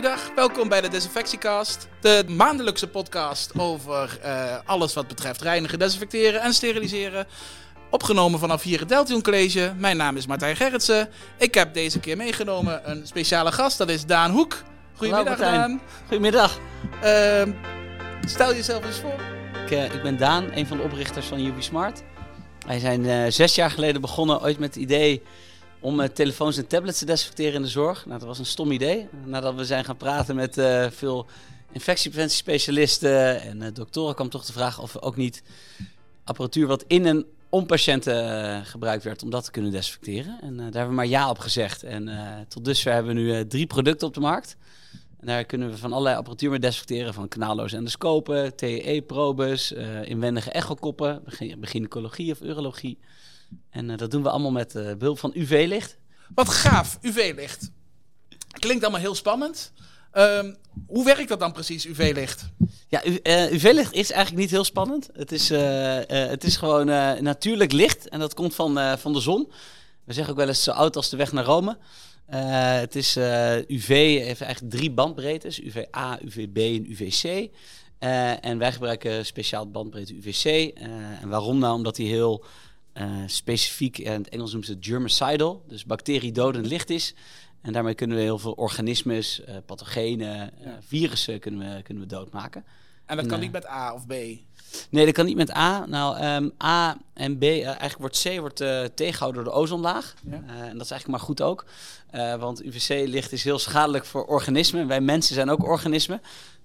Goeiedag, welkom bij de Desinfectiecast. De maandelijkse podcast over eh, alles wat betreft reinigen, desinfecteren en steriliseren. Opgenomen vanaf hier het Deltion College. Mijn naam is Martijn Gerritsen. Ik heb deze keer meegenomen een speciale gast, dat is Daan Hoek. Goedemiddag Hallo. Daan. Goedemiddag. Ehm, stel jezelf eens voor. Ik, eh, ik ben Daan, een van de oprichters van UbiSmart. Wij zijn eh, zes jaar geleden begonnen ooit met het idee om eh, telefoons en tablets te desinfecteren in de zorg. Nou, dat was een stom idee. Nadat we zijn gaan praten met eh, veel infectiepreventiespecialisten en eh, doktoren kwam toch de vraag of we ook niet apparatuur wat in en om patiënten gebruikt werd om dat te kunnen desinfecteren. En daar hebben we maar ja op gezegd. En tot dusver hebben we nu drie producten op de markt. En daar kunnen we van allerlei apparatuur mee desinfecteren. Van kanaalloze endoscopen, TE-probes, eh, inwendige echokoppen, gynaecologie of urologie. En eh, dat doen we allemaal met eh, behulp van UV-licht. Wat gaaf, UV-licht. Klinkt allemaal heel spannend. Ehm, hoe werkt dat dan precies, UV-licht? Ja, U- eh, UV-licht is eigenlijk niet heel spannend. Het is, het is gewoon natuurlijk licht en dat komt van, van de zon. We zeggen ook wel eens zo oud als de weg naar Rome. Het is UV, heeft eigenlijk drie bandbreedtes: UVA, UVB en UVC. Eh, en wij gebruiken speciaal bandbreedte UVC. En waarom nou? Omdat die heel specifiek, eh, in het Engels noemen ze het germicidal, dus bacteriedodend licht is. En daarmee kunnen we heel veel organismes, eh, pathogenen, eh, virussen kunnen we, kunnen we doodmaken. En dat kan niet met A of B. Nee, dat kan niet met A. Nou, ehm, A en B, eh, eigenlijk wordt C wordt, eh, tegengehouden door de ozonlaag. Ja. Eh, en dat is eigenlijk maar goed ook. Eh, want UVC-licht is heel schadelijk voor organismen. Wij mensen zijn ook organismen.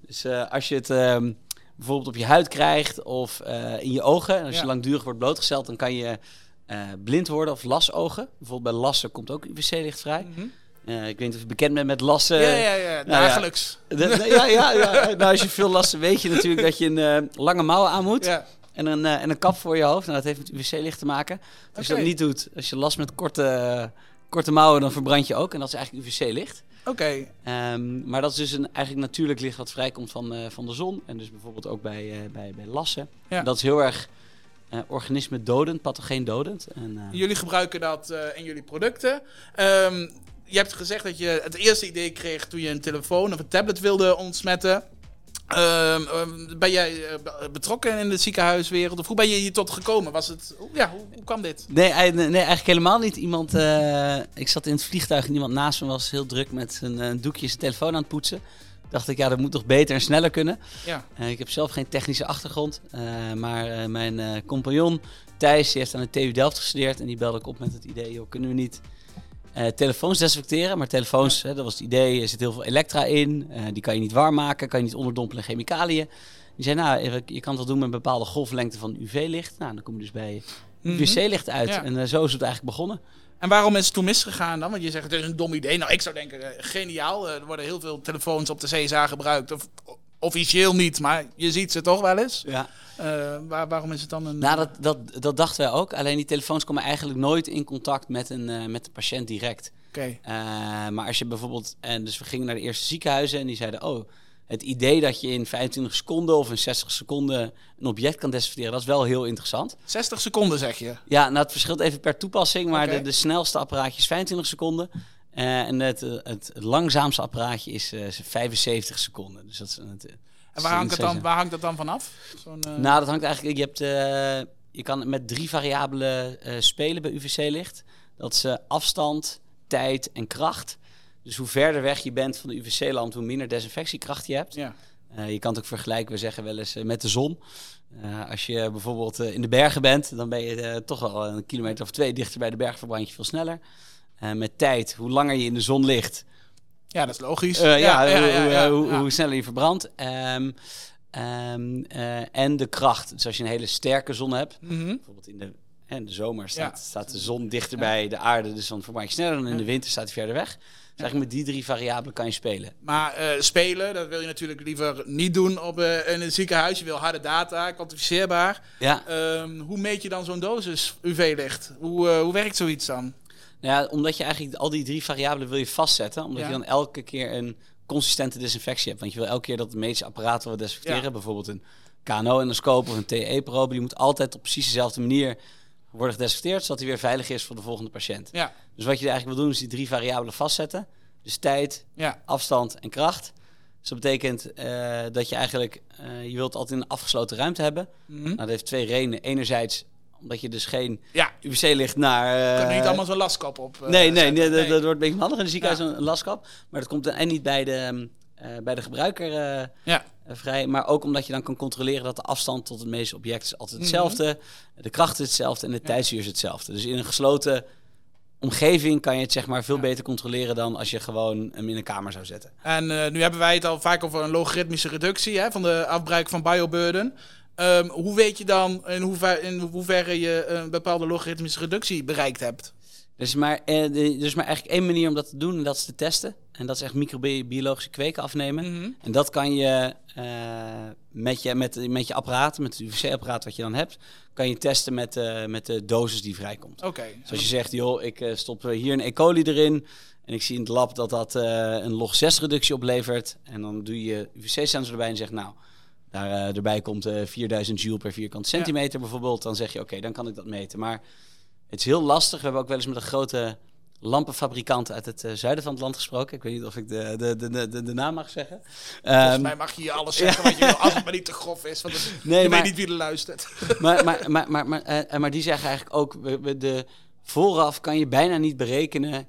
Dus eh, als je het ehm, bijvoorbeeld op je huid krijgt of eh, in je ogen... en als Ja. je langdurig wordt blootgesteld, dan kan je eh, blind worden of lasogen. Bijvoorbeeld bij lassen komt ook UVC-licht vrij. Mhm. Eh, ik weet niet of je bekend bent met lassen. ja, ja, ja, dagelijks. De- de- ja, ja, ja. Nou, als je veel lassen weet je natuurlijk dat je een lange mouwen aan moet. Ja. En een, en een kap voor je hoofd. Nou, dat heeft met UVC-licht te maken. Als je dat niet doet, als je last met korte, korte mouwen, dan verbrand je ook. En dat is eigenlijk UVC-licht. Oké, Ehm, maar dat is dus een eigenlijk natuurlijk licht wat vrijkomt van, eh, van de zon. En dus bijvoorbeeld ook bij, eh, bij, bij lassen. Ja. Dat is heel erg eh organisme dodend, pathogeen dodend. En, eh, jullie gebruiken dat in jullie producten. Ehm, je hebt gezegd dat je het eerste idee kreeg toen je een telefoon of een tablet wilde ontsmetten. Ehm, ehm, ben jij eh, be- betrokken in de ziekenhuiswereld? Of hoe ben je hier tot gekomen? Was het, hoe- ja, hoe, hoe kwam dit? Nee, nee, eigenlijk helemaal niet. Iemand, eh, ik zat in het vliegtuig en iemand naast me was heel druk met zijn eh, doekje zijn telefoon aan het poetsen. Dacht ik, ja, dat moet toch beter en sneller kunnen. Ja. Ik heb zelf geen technische achtergrond, maar mijn compagnon Thijs die heeft aan de TU Delft gestudeerd en die belde ik op met het idee, joh, kunnen we niet eh, telefoons desinfecteren? Maar telefoons, hè, dat was het idee, er zit heel veel elektra in, eh, die kan je niet warm maken, kan je niet onderdompelen in chemicaliën. Die zei, nou, je kan dat doen met een bepaalde golflengte van UV-licht. Nou, dan kom je dus bij Mhm. UVC-licht uit. Ja. En eh, zo is het eigenlijk begonnen. En waarom is het toen misgegaan dan? Want je zegt het is een dom idee. Nou, ik zou denken, geniaal. Er worden heel veel telefoons op de CSA gebruikt. Of, officieel niet, maar je ziet ze toch wel eens. Ja. Eh, waar, waarom is het dan een... Nou, dat, dat, dat dachten wij ook. Alleen die telefoons komen eigenlijk nooit in contact met, een, eh, met de patiënt direct. Oké. Eh, maar als je bijvoorbeeld... En dus we gingen naar de eerste ziekenhuizen en die zeiden... Oh, het idee dat je in 25 seconden of in 60 seconden een object kan desinfecteren... dat is wel heel interessant. 60 seconden zeg je. Ja, nou, het verschilt even per toepassing. Maar de, de snelste apparaatje is 25 seconden. Eh, en het, eh, het, langzaamste apparaatje is eh, 75 seconden. Dus dat is het, En waar hangt, het dan, waar hangt dat dan vanaf? Eh, Nou, dat hangt eigenlijk. Je, hebt, eh, je kan met drie variabelen eh, spelen bij UVC-licht. Dat is eh, afstand, tijd en kracht. Dus hoe verder weg je bent van de UVC-lamp, hoe minder desinfectiekracht je hebt. ja. Eh, je kan het ook vergelijken, we zeggen wel eens, eh, met de zon. Eh, als je bijvoorbeeld eh, in de bergen bent, dan ben je eh, toch wel een kilometer of twee dichter bij de berg, verbrand je veel sneller. Eh, met tijd, hoe langer je in de zon ligt, ja, dat is logisch. eh, ja, ja, hoe, ja, hoe- sneller je verbrandt. Ehm, ehm, eh, en de kracht. Dus als je een hele sterke zon hebt, Mhm. bijvoorbeeld in de, de zomer staat, Ja. staat de zon dichter bij de aarde, dus dan verbrand je sneller dan in de winter staat hij verder weg. Dus eigenlijk met die drie variabelen kan je spelen. Maar eh, spelen, dat wil je natuurlijk liever niet doen op, eh, in een ziekenhuis. Je wil harde data, kwantificeerbaar. Ja, Ehm, hoe meet je dan zo'n dosis UV-licht? Hoe, eh, hoe werkt zoiets dan? Nou ja, omdat je eigenlijk al die drie variabelen wil je vastzetten, omdat Ja. je dan elke keer een consistente desinfectie hebt. Want je wil elke keer dat het medische apparaat wil desinfecteren, Ja. bijvoorbeeld een KNO-endoscoop of een TE-probe, die moet altijd op precies dezelfde manier worden gedesinfecteerd, zodat hij weer veilig is voor de volgende patiënt. Ja, Dus wat je eigenlijk wil doen is die drie variabelen vastzetten. Dus tijd, Ja. afstand en kracht. Dus dat betekent eh, dat je eigenlijk, eh, je wilt altijd een afgesloten ruimte hebben. Mhm. Nou, dat heeft twee redenen. Enerzijds omdat je dus geen Ja, UVC-licht naar... je eh, kan niet allemaal zo'n laskap op eh, nee, nee, nee, dat, wordt een beetje handig in de ziekenhuis, Ja. een laskap. Maar dat komt en niet bij de, ehm, eh, bij de gebruiker eh, Ja. eh, vrij. Maar ook omdat je dan kan controleren dat de afstand tot het meeste object is altijd Mhm. hetzelfde. De kracht is hetzelfde en de tijdsduur is hetzelfde. Dus in een gesloten omgeving kan je het zeg maar veel Ja. beter controleren dan als je gewoon hem in een kamer zou zetten. En eh, nu hebben wij het al vaak over een logaritmische reductie hè, van de afbraak van bioburden. Ehm, hoe weet je dan in, hoever, in hoeverre je een bepaalde logaritmische reductie bereikt hebt? Er is maar, eh, er is maar eigenlijk één manier om dat te doen en dat is te testen. En dat is echt microbiologische kweken afnemen. Mhm. En dat kan je, eh, met, je met, met je apparaat, met het UVC-apparaat wat je dan hebt, kan je testen met, eh, met de dosis die vrijkomt. Oké. Dus als je zegt, joh, ik stop hier een E. coli erin en ik zie in het lab dat dat een log 6 reductie oplevert. En dan doe je UVC-sensor erbij en zegt, nou, daar eh, erbij komt eh 4000 joule per vierkante centimeter bijvoorbeeld. Dan zeg je, oké, dan kan ik dat meten. Maar het is heel lastig. We hebben ook wel eens met een grote lampenfabrikant uit het eh, zuiden van het land gesproken. Ik weet niet of ik de, de, de, de, de, naam mag zeggen. Volgens Ehm, mij mag je hier alles zeggen wat je wil, als het maar niet te grof is. Want het- Nee, je maar- weet niet wie er luistert. maar, maar, maar, maar, maar, eh, maar die zeggen eigenlijk ook, we, de, vooraf kan je bijna niet berekenen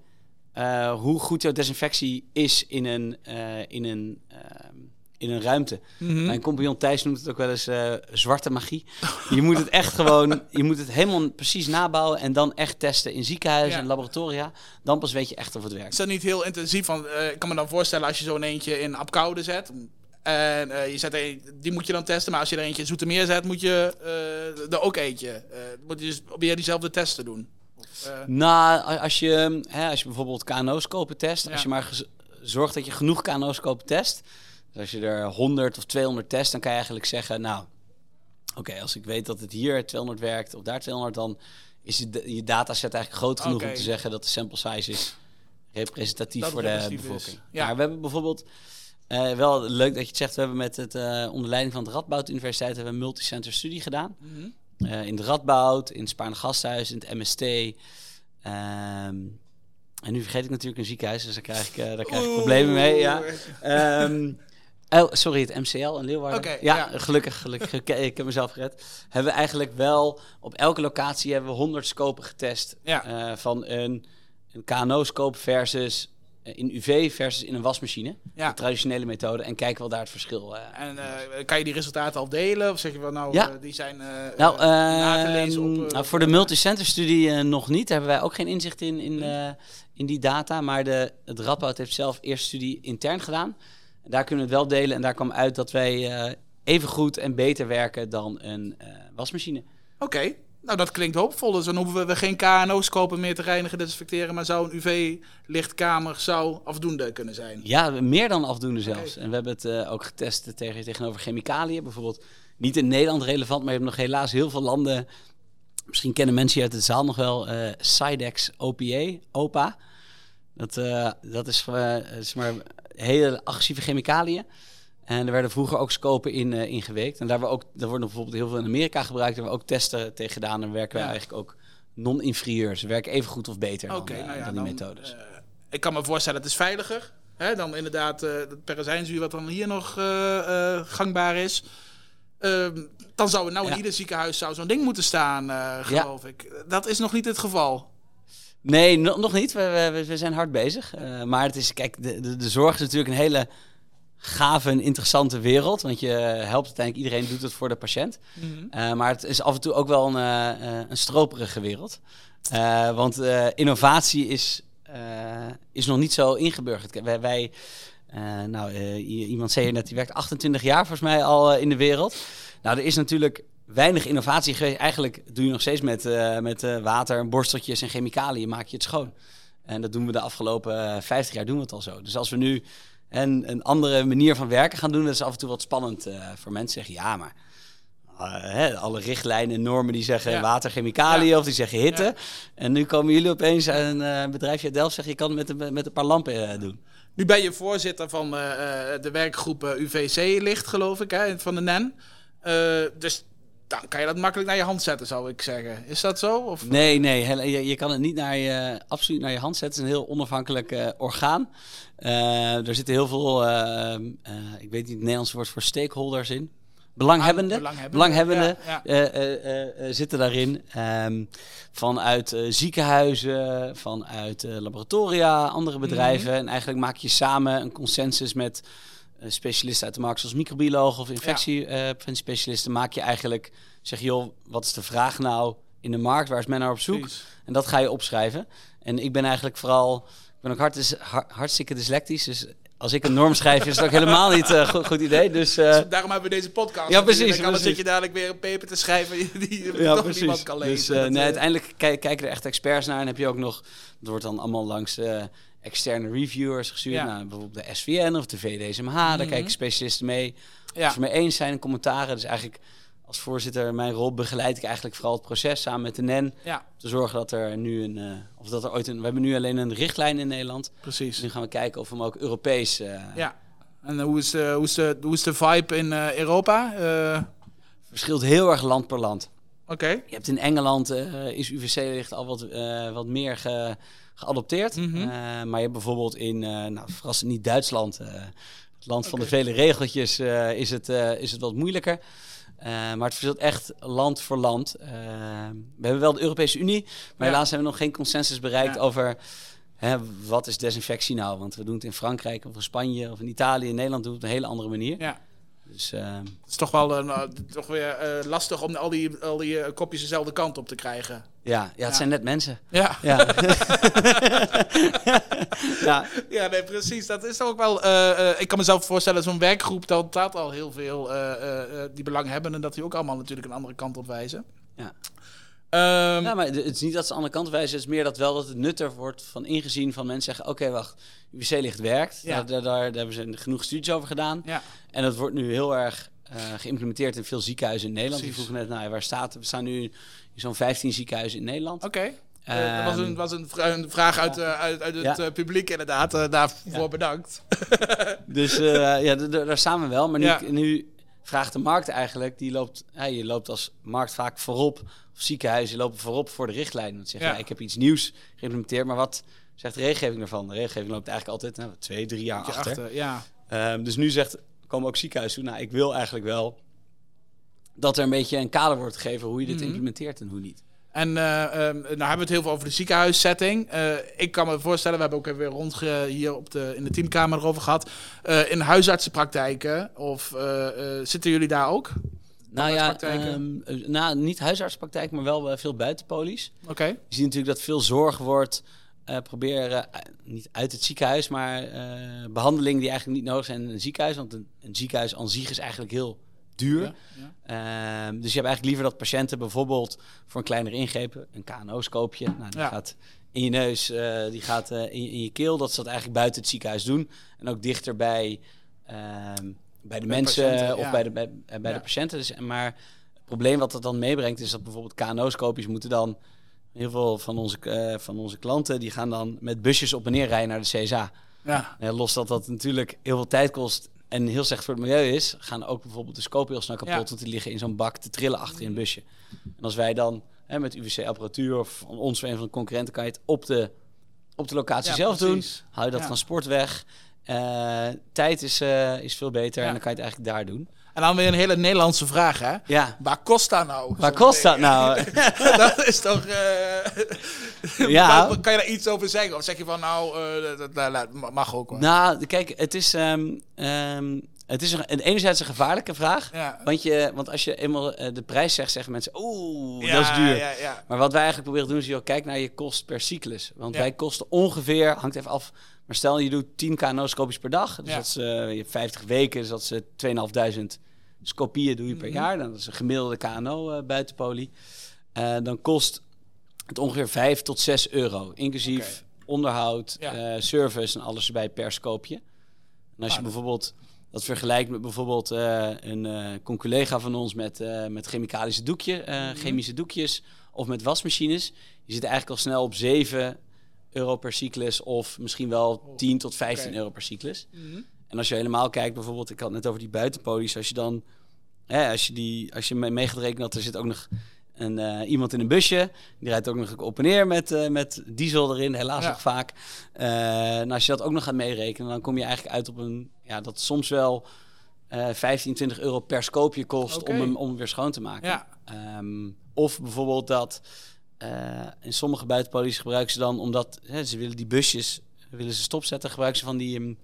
eh, hoe goed jouw desinfectie is in een, eh, in een, ehm, in een ruimte. Mhm. Mijn compagnon Thijs noemt het ook wel eens eh, zwarte magie. Je moet het echt gewoon, je moet het helemaal precies nabouwen en dan echt testen in ziekenhuizen Ja. en laboratoria. Dan pas weet je echt of het Is werkt. dat niet heel intensief? Want, eh, ik kan me dan voorstellen als je zo'n eentje in Apkoude zet. En eh, je zet een, die moet je dan testen. Maar als je er eentje in Zoetermeer zet, moet je er ook eentje. moet je dus probeer diezelfde testen doen. Of, eh, Nou, als je, hè, als je bijvoorbeeld KNO-scopen test, Ja. als je maar zorgt dat je genoeg KNO-scopen test, dus als je er 100 of 200 test, dan kan je eigenlijk zeggen, nou, oké, als ik weet dat het hier 200 werkt of daar 200, dan is je, je dataset eigenlijk groot genoeg om te zeggen dat de sample size is representatief Dat voor de bevolking. Ja. Maar we hebben bijvoorbeeld, eh, wel leuk dat je het zegt, we hebben met het eh, onder leiding van de Radboud Universiteit hebben we een multicenter studie gedaan. mhm. Eh, in de Radboud, in het Spaarne Gasthuis, in het MST. Ehm, en nu vergeet ik natuurlijk een ziekenhuis, dus daar krijg ik, daar krijg ik Oeh. problemen mee. Ja. Ehm, oh, sorry, het MCL in Leeuwarden. Ja, ja. gelukkig, gelukkig. Ik, ik heb mezelf gered. Hebben we eigenlijk wel op elke locatie hebben we 100 scopen getest. Ja. Eh, van een, een KNO-scope versus eh, in UV versus in een wasmachine. Ja. De traditionele methode. En kijken wel daar het verschil. eh, En eh, kan je die resultaten al delen? Of zeg je wel, nou, Ja. eh, die zijn eh, Nou, eh, op... eh, nou, voor de multicenter-studie eh, nog niet. Daar hebben wij ook geen inzicht in, in, eh, in die data. Maar de, het Radboud heeft zelf eerst studie intern gedaan. En daar kunnen we het wel delen. En daar kwam uit dat wij eh, even goed en beter werken dan een eh, wasmachine. Oké, nou dat klinkt hoopvol. Dus dan hoeven we geen KNO-scopen meer te reinigen, desinfecteren. Maar zou een UV-lichtkamer zou afdoende kunnen zijn. Ja, meer dan afdoende zelfs. En we hebben het eh, ook getest tegen, tegenover chemicaliën. Bijvoorbeeld niet in Nederland relevant, maar je hebt nog helaas heel veel landen. Misschien kennen mensen hier uit de zaal nog wel eh Cydex OPA, OPA. Dat, dat is, is maar hele agressieve chemicaliën. En er werden vroeger ook scopen in uh, ingeweekt. En daar, we ook, daar worden bijvoorbeeld heel veel in Amerika gebruikt. Daar hebben we ook testen tegen gedaan. En werken Ja. we eigenlijk ook non-inferieur. Ze werken even goed of beter Oké, dan, eh, nou ja, dan die dan, methodes. eh, ik kan me voorstellen, het is veiliger. Hè, dan inderdaad eh het perazijnzuur wat dan hier nog eh, eh, gangbaar is. Ehm, dan zou er nou in ieder ziekenhuis zou zo'n ding moeten staan, eh, geloof ik. Dat is nog niet het geval. Nee, no- nog niet. We, we, we zijn hard bezig. Eh, maar het is, kijk, de, de, de zorg is natuurlijk een hele gave en interessante wereld. Want je helpt uiteindelijk iedereen, doet het voor de patiënt. Eh, maar het is af en toe ook wel een, eh, een stroperige wereld. Want innovatie is, is nog niet zo ingeburgerd. Wij, wij nou, iemand zei hier net, die werkt 28 jaar volgens mij al in de wereld. Nou, er is natuurlijk weinig innovatie geweest. Eigenlijk doe je nog steeds met, eh, met eh, water, borsteltjes en chemicaliën maak je het schoon. En dat doen we de afgelopen eh, 50 jaar doen we het al zo. Dus als we nu een, een andere manier van werken gaan doen, dat is af en toe wat spannend eh, voor mensen. Zeggen ja, maar eh, hè, alle richtlijnen en normen die zeggen Ja. water, chemicaliën Ja. of die zeggen hitte. Ja. En nu komen jullie opeens een eh, bedrijfje uit Delft zeggen je kan het met, een- met een paar lampen eh, doen. Nu ben je voorzitter van eh, eh, de werkgroep eh, UVC-licht, geloof ik, hè, van de NEN. Eh, dus dan kan je dat makkelijk naar je hand zetten, zou ik zeggen. Is dat zo? Of? Nee, nee, je, je kan het niet naar je, absoluut naar je hand zetten. Het is een heel onafhankelijk eh, orgaan. Eh, er zitten heel veel, eh, ik weet niet het Nederlandse woord voor stakeholders in. Belanghebbenden. Belanghebbenden, Belanghebbenden ja, ja. zitten daarin. Ehm, vanuit ziekenhuizen, vanuit laboratoria, andere bedrijven. Mhm. En eigenlijk maak je samen een consensus met specialisten uit de markt, zoals microbiologen of infectiepreventiespecialisten. maak je eigenlijk, zeg je, joh, wat is de vraag nou in de markt? Waar is men naar op zoek? Precies. En dat ga je opschrijven. En ik ben eigenlijk vooral, ik ben ook hart, har- hartstikke dyslectisch. Dus als ik een norm schrijf, is het ook helemaal niet een goed, goed idee. Dus eh, Daarom hebben we deze podcast. Ja, precies, precies. zit je dadelijk weer een paper te schrijven die, die ja, toch precies. niemand kan lezen. Dus eh, Dat, nee, eh, uiteindelijk kijk, kijken er echt experts naar. En heb je ook nog, dat wordt dan allemaal langs eh, externe reviewers gestuurd. Ja. Nou, bijvoorbeeld de SVN of de VDSMH. Daar Mhm. kijken specialisten mee. ja. Als ze mee eens zijn in commentaren. Dus eigenlijk als voorzitter, mijn rol begeleid ik eigenlijk vooral het proces samen met de NEN. ja, Om te zorgen dat er nu een, eh, of dat er ooit een, we hebben nu alleen een richtlijn in Nederland. Dus precies. nu gaan we kijken of we hem ook Europees. eh, Ja. En eh, hoe is, de, hoe, is de, hoe is de vibe in Europa? Verschilt heel erg land per land. Oké. Je hebt in Engeland is UVC-licht al wat, wat meer ge- geadopteerd. Mhm. Eh, maar je hebt bijvoorbeeld in, eh nou, verrassend niet Duitsland, eh, het land van de vele regeltjes, is, het, is het wat moeilijker. Maar het verschilt echt land voor land. We hebben wel de Europese Unie, maar Ja. helaas hebben we nog geen consensus bereikt Ja. over hè, wat is desinfectie nou. Want we doen het in Frankrijk of in Spanje of in Italië. In Nederland doen we het op een hele andere manier. Ja. Dus eh, Het is toch wel eh, nou, toch weer eh, lastig om al die, al die kopjes dezelfde kant op te krijgen. ja, ja, het Ja. zijn net mensen. Ja. Ja. ja. Ja, nee, precies. Dat is toch ook wel. ik kan mezelf voorstellen, zo'n werkgroep, dat staat al heel veel eh, eh, eh, die belanghebbenden, dat die ook allemaal natuurlijk een andere kant op wijzen. Ja. Ehm, Ja, maar het is niet dat ze aan de andere kant wijzen. Het is meer dat wel dat het nutter wordt van ingezien van mensen zeggen... oké, wacht, UWC-licht werkt. Ja. Daar, daar, daar, daar hebben ze genoeg studies over gedaan. ja. En dat wordt nu heel erg eh, geïmplementeerd in veel ziekenhuizen in Nederland. Je Precies. vroeg net, nou, waar staat? We staan nu in zo'n 15 ziekenhuizen in Nederland. Oké. Eh, dat was, een, Ehm, was een, vra- een vraag uit, eh, uit, uit het Ja. publiek, inderdaad. Daarvoor bedankt. Dus ja, daar staan we wel. Maar nu, nu vraagt de markt eigenlijk, die loopt, ja, je loopt als markt vaak voorop. Of ziekenhuizen lopen voorop voor de richtlijn. Want ze zeggen, Ja. ja, ik heb iets nieuws geïmplementeerd, maar wat zegt de regelgeving ervan? De regelgeving loopt eigenlijk altijd nou, twee, drie jaar achter. ja. Ehm, dus nu zegt, komen ook ziekenhuizen toe, nou, ik wil eigenlijk wel dat er een beetje een kader wordt gegeven hoe je dit Mhm. implementeert en hoe niet. En ehm, nou hebben we het heel veel over de ziekenhuissetting. Eh, ik kan me voorstellen, we hebben ook even weer rond hier op de, in de teamkamer erover gehad. Eh, in huisartsenpraktijken, of zitten jullie daar ook? Nou ja, eh, nou, niet huisartspraktijk, maar wel veel buitenpolies. Oké. Je ziet natuurlijk dat veel zorg wordt proberen, niet uit het ziekenhuis, maar eh, behandelingen die eigenlijk niet nodig zijn in een ziekenhuis. Want een, een ziekenhuis aan zich is eigenlijk heel duur. Ja, ja. Ehm, dus je hebt eigenlijk liever dat patiënten bijvoorbeeld voor een kleinere ingreep, een KNO-scoopje, nou, die Ja. gaat in je neus, eh, die gaat eh, in, je- in je keel, dat ze dat eigenlijk buiten het ziekenhuis doen. En ook dichter bij, bij de Bij mensen of bij, de, bij, de patiënten. Dus, maar het probleem wat dat dan meebrengt is dat bijvoorbeeld KNO-scoopjes moeten dan... Heel veel van onze, eh, van onze klanten die gaan dan met busjes op en neer rijden naar de CSA. Ja. Ja, los dat dat natuurlijk heel veel tijd kost en heel slecht voor het milieu is, gaan ook bijvoorbeeld de heel snel kapot, Ja. want die liggen in zo'n bak te trillen achter in een busje. En als wij dan hè, met UVC-apparatuur of van ons of een van de concurrenten kan je het op de, op de locatie Ja, zelf precies. doen, hou je dat transport weg. Eh, tijd is, eh, is veel beter en dan kan je het eigenlijk daar doen. En dan weer een hele Nederlandse vraag, hè? Ja, Waar kost dat nou? waar kost dat nou? dat is toch... eh, Ja. Kan je daar iets over zeggen? Of zeg je van, nou, eh, dat, dat- dat mag ook nou, kijk, het is, ehm, ehm, het is een, enerzijds een gevaarlijke vraag. ja. Want, je, want als je eenmaal eh, de prijs zegt, zeggen mensen, oeh, Ja, dat is duur. Ja, ja. Maar wat wij eigenlijk proberen te doen is, joh, kijk naar je kost per cyclus. Want wij kosten ongeveer, hangt even af, maar stel je doet 10 KNO-scopies per dag. Dus dat is, eh, je hebt 50 weken, dus dat is eh, 2500 scopieën doe je per Mhm. jaar. Dan dat is een gemiddelde KNO eh buitenpolie. Eh, dan kost het ongeveer 5 tot 6 euro, inclusief onderhoud, Ja. eh, service en alles erbij per scoopje. En als je Ah, bijvoorbeeld dat vergelijkt met bijvoorbeeld een uh, collega van ons met, eh, met chemicalische doekje, Mhm. chemische doekjes of met wasmachines. Je zit eigenlijk al snel op 7 euro per cyclus of misschien wel 10 tot 15 oké. euro per cyclus. Mhm. En als je helemaal kijkt, bijvoorbeeld, ik had het net over die buitenpolies, als je dan hè, als je, die, als je mee mee gaat rekenen dat er zit ook nog een, eh, iemand in een busje. Die rijdt ook nog op en neer met, eh, met diesel erin, helaas Ja. ook vaak. Eh, en als je dat ook nog gaat meerekenen, dan kom je eigenlijk uit op een... Ja, dat soms wel eh 15, 20 euro per scoopje kost om, hem, om hem weer schoon te maken. Ja. Ehm, of bijvoorbeeld dat in sommige buitenpolies gebruiken ze dan, omdat hè, ze willen die busjes willen ze stopzetten, gebruiken ze van die, ehm,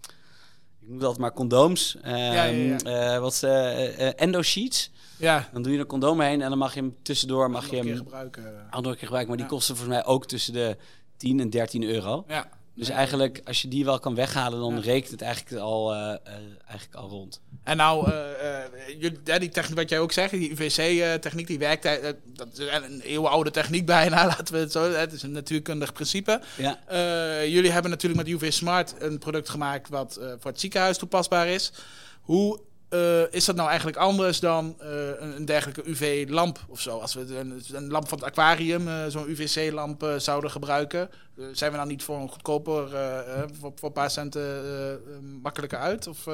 ik noem dat maar condooms, Ehm, ja, ja. eh, wat ze, eh, eh, endo sheets. Ja. Dan doe je een condoom heen en dan mag je hem tussendoor mag je keer hem gebruiken. andere keer gebruiken, maar die kosten volgens mij ook tussen de 10 en 13 euro. Ja. Dus eigenlijk, als je die wel kan weghalen, dan Ja. rekent het eigenlijk al, eh, eh, eigenlijk al rond. En nou, eh, die techniek, wat jij ook zegt, die UVC-techniek, die werkt, dat is een eeuwenoude techniek bijna, laten we het zo Het is een natuurkundig principe. Ja. Jullie hebben natuurlijk met UV Smart een product gemaakt wat voor het ziekenhuis toepasbaar is. Hoe eh, is dat nou eigenlijk anders dan eh, een, een dergelijke UV-lamp of zo? Als we een, een lamp van het aquarium, eh, zo'n UVC-lamp zouden gebruiken, zijn we dan niet voor een goedkoper, voor, voor een paar centen makkelijker uit? Of,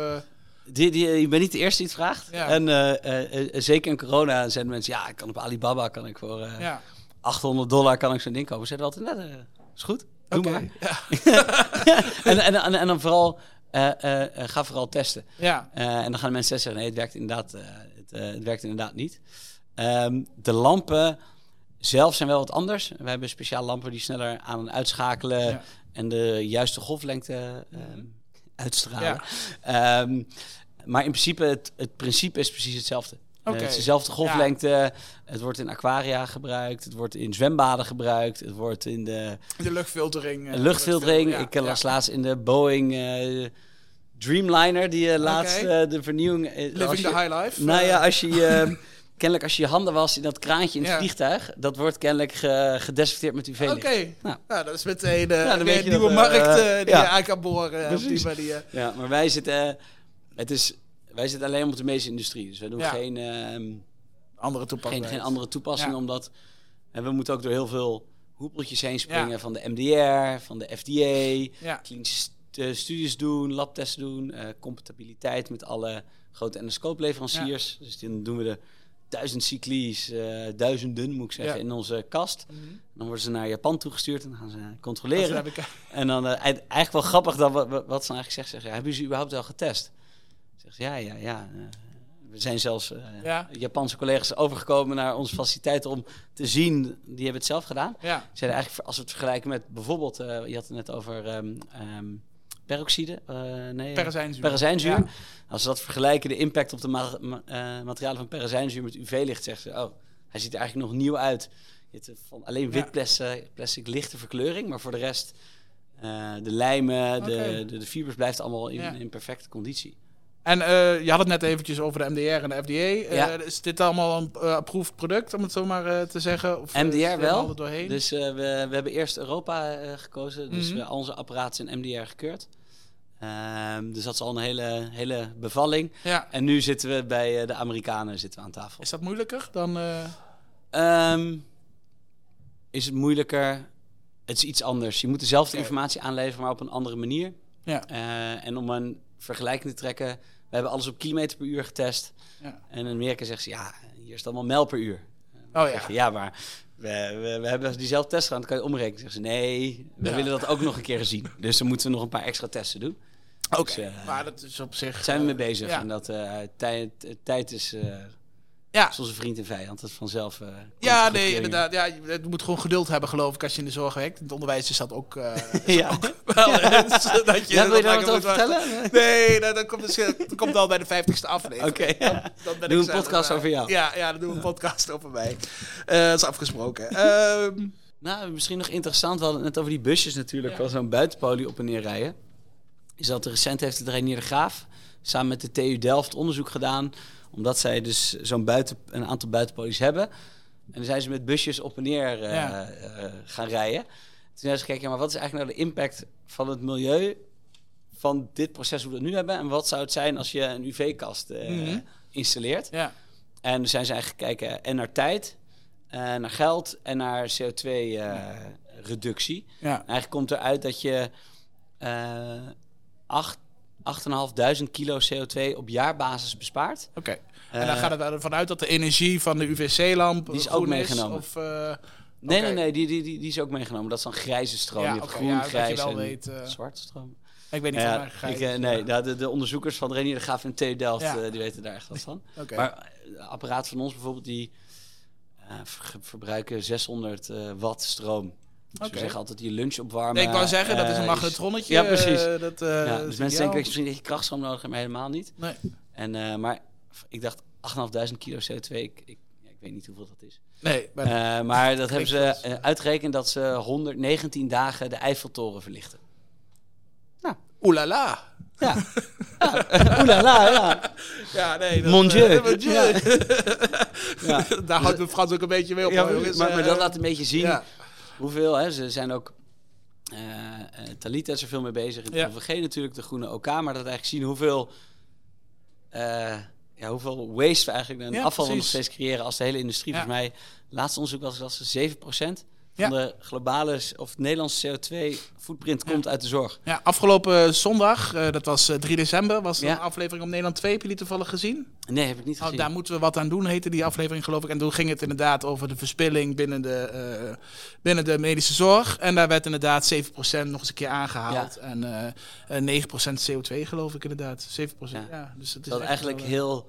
Die, die, je bent niet de eerste die het vraagt. Ja. En zeker in corona zijn mensen, ja, ik kan op Alibaba kan ik voor ja. 800 dollar kan ik zo'n ding kopen. Ze zeiden altijd, net, eh, is goed, doe maar. Ja. en, en, en, en dan vooral, eh, eh, eh, ga vooral testen. ja. En dan gaan de mensen zeggen, nee, het werkt inderdaad, het, het werkt inderdaad niet. Ehm, de lampen zelf zijn wel wat anders. We hebben speciale lampen die sneller aan en uitschakelen Ja. en de juiste golflengte ehm, uitstralen. Ja. Ehm, maar in principe, het, het principe is precies hetzelfde. Eh, het is dezelfde golflengte. Het wordt in aquaria gebruikt. Het wordt in zwembaden gebruikt. Het wordt in de De luchtfiltering. eh, luchtfiltering. ja, Ik ja. las laatst in de Boeing eh, Dreamliner, die eh, laatst eh, de vernieuwing... eh, Living je- the high life. Nou eh, ja, als je. Kennelijk als je je handen was in dat kraantje in het Ja. vliegtuig, dat wordt kennelijk ge- gedesinfecteerd met UV-licht. Oké, Nou. nou, dat is meteen uh, een nieuwe dat, eh, markt eh, die ja. je aan kan boren. eh, op die manier. Ja, maar wij zitten, het is, wij zitten alleen op de medische industrie. Dus wij doen Ja. geen, ehm, Andere toepassing. geen, geen andere toepassingen, Ja. omdat en we moeten ook door heel veel hoepeltjes heen springen. Ja. Van de MDR, van de FDA, klinische eh, studies doen, labtests doen, eh, compatibiliteit met alle grote endoscoopleveranciers. Dus dan doen we de duizend cyclies, eh, duizenden moet ik zeggen, Ja. in onze kast. Mhm. Dan worden ze naar Japan toegestuurd en dan gaan ze controleren. En dan eigenlijk wel grappig dat wat, ze eigenlijk zeggen. Zeggen, hebben ze überhaupt wel getest? Zegt ja, ja, ja. eh, we zijn zelfs eh, Ja. Japanse collega's overgekomen naar onze faciliteiten om te zien. Die hebben het zelf gedaan. Ja, Ze zeiden eigenlijk, als we het vergelijken met bijvoorbeeld, eh, je had het net over ehm, peroxide. nee, perazijnzuur. perazijnzuur. Ja. Als we dat vergelijken, de impact op de ma- ma- materialen van perazijnzuur met UV-licht, zeggen ze, oh, hij ziet er eigenlijk nog nieuw uit. Je hebt van alleen wit plastic, plastic lichte verkleuring, maar voor de rest, de lijmen, de, de, de fibers blijft allemaal in, Ja. in perfecte conditie. En eh, je had het net eventjes over de MDR en de FDA. Eh. Is dit allemaal een uh, approved product, om het zo maar te zeggen? Of, MDR wel. Dus we, we hebben eerst Europa gekozen, dus we, al onze apparaten zijn MDR gekeurd. Ehm, dus dat is al een hele, hele bevalling. ja. En nu zitten we bij de Amerikanen zitten we aan tafel. Is dat moeilijker dan... eh, Ehm, is het moeilijker? Het is iets anders. Je moet dezelfde informatie aanleveren, maar op een andere manier. ja. En om een vergelijking te trekken, we hebben alles op kilometer per uur getest. Ja. En in Amerika zegt ze, ja, hier is het allemaal mijl per uur. Oh ja. Ja, maar we, we, we hebben diezelfde test gedaan, dan kan je omrekenen. Zeggen ze, nee, we Ja. willen dat ook nog een keer zien. Dus dan moeten we nog een paar extra testen doen. Oké, Dus, eh, maar dat is op zich... Daar zijn we mee eh, bezig. Ja. En dat eh, tijd, tijd is, Ja. is onze vriend en vijand. Dat vanzelf... eh, Ja, nee, inderdaad. Ja, je moet gewoon geduld hebben, geloof ik, als je in de zorg werkt. In het onderwijs is dat ook... eh, Ja. wel, eh, dat je, Ja, wil je daar wat over vertellen? Nee, nou, dat, komt misschien, dat komt al bij de 50ste aflevering. Oké, ja. Dan ben Doe ik een podcast over jou. Ja, ja, dan doen we een podcast over mij. Dat is afgesproken. Ehm, Nou, misschien nog interessant, we hadden het net over die busjes natuurlijk, Ja. wel zo'n buitenpolie op en neer rijden. Is dat recent heeft de Reinier de Graaf samen met de TU Delft onderzoek gedaan, omdat zij dus zo'n buiten, een aantal buitenpolies hebben. En dan zijn ze met busjes op en neer eh, Ja. eh, gaan rijden. Toen zijn ze gekeken, ja, maar wat is eigenlijk nou de impact van het milieu van dit proces hoe we het nu hebben? En wat zou het zijn als je een UV-kast eh, Mhm. installeert? ja. En dan zijn ze eigenlijk gekeken en naar tijd, eh, naar geld en naar CO2-reductie. Ja. Eigenlijk komt eruit dat je eh, acht, 8.500 kilo CO2 op jaarbasis bespaard. Oké. En dan Eh, gaat het ervan uit dat de energie van de UVC-lamp Die is ook meegenomen. Of, eh, Nee, nee, nee, die, die, die, die is ook meegenomen. Dat is dan grijze stroom. Ja, je hebt oké, groen, ja, je grijs wel en weet, eh, zwarte stroom. ik weet niet Ja, van waar ik, nee, nou, de, de onderzoekers van de Graaf en TU Delft, Ja. die weten daar echt wat van. Maar apparaat van ons bijvoorbeeld, die ver- verbruiken 600 eh, watt stroom. Dus Oké. we zeggen altijd je lunch opwarmen. Nee, ik wou zeggen, dat is een eh, magnetronnetje. Ja, precies. eh, dat, eh, ja, dus mensen denken dat je misschien dat je krachtstroom nodig hebt, maar helemaal niet. Nee. En, maar ik dacht 8.500 kilo CO2, ik, ik, ja, ik weet niet hoeveel dat is. Nee, maar maar dat hebben ze uitgerekend dat ze 119 dagen de Eiffeltoren verlichten. oelala. Ja. ja. Oelala, ja. Ja, nee. Dat, Mon Dieu. mon Dieu. Ja. Daar houdt de Frans ook een beetje mee op. Ja, hoor, maar, maar dat laat een beetje zien. Hoeveel. Hè, ze zijn ook. eh eh, Talita is er veel mee bezig. In Ja. het OVG natuurlijk, de groene OK. Maar dat eigenlijk zien hoeveel. eh, ja, hoeveel waste we eigenlijk een Ja, afval we nog steeds creëren als de hele industrie. Ja. Volgens mij, laatste onderzoek was dat ze 7% Ja. Van de globale of Nederlandse CO2-footprint Ja. komt uit de zorg. Ja, afgelopen zondag, eh, dat was eh, 3 december, was er een aflevering op Nederland 2. Heb je die toevallig gezien? Nee, heb ik niet Oh, gezien. daar moeten we wat aan doen, heette die aflevering geloof ik. En toen ging het inderdaad over de verspilling binnen de, eh, binnen de medische zorg. En daar werd inderdaad 7% nog eens een keer aangehaald. En eh, eh, 9% CO2 geloof ik inderdaad. 7%. Ja. Ja. dus het is dat eigenlijk eh, heel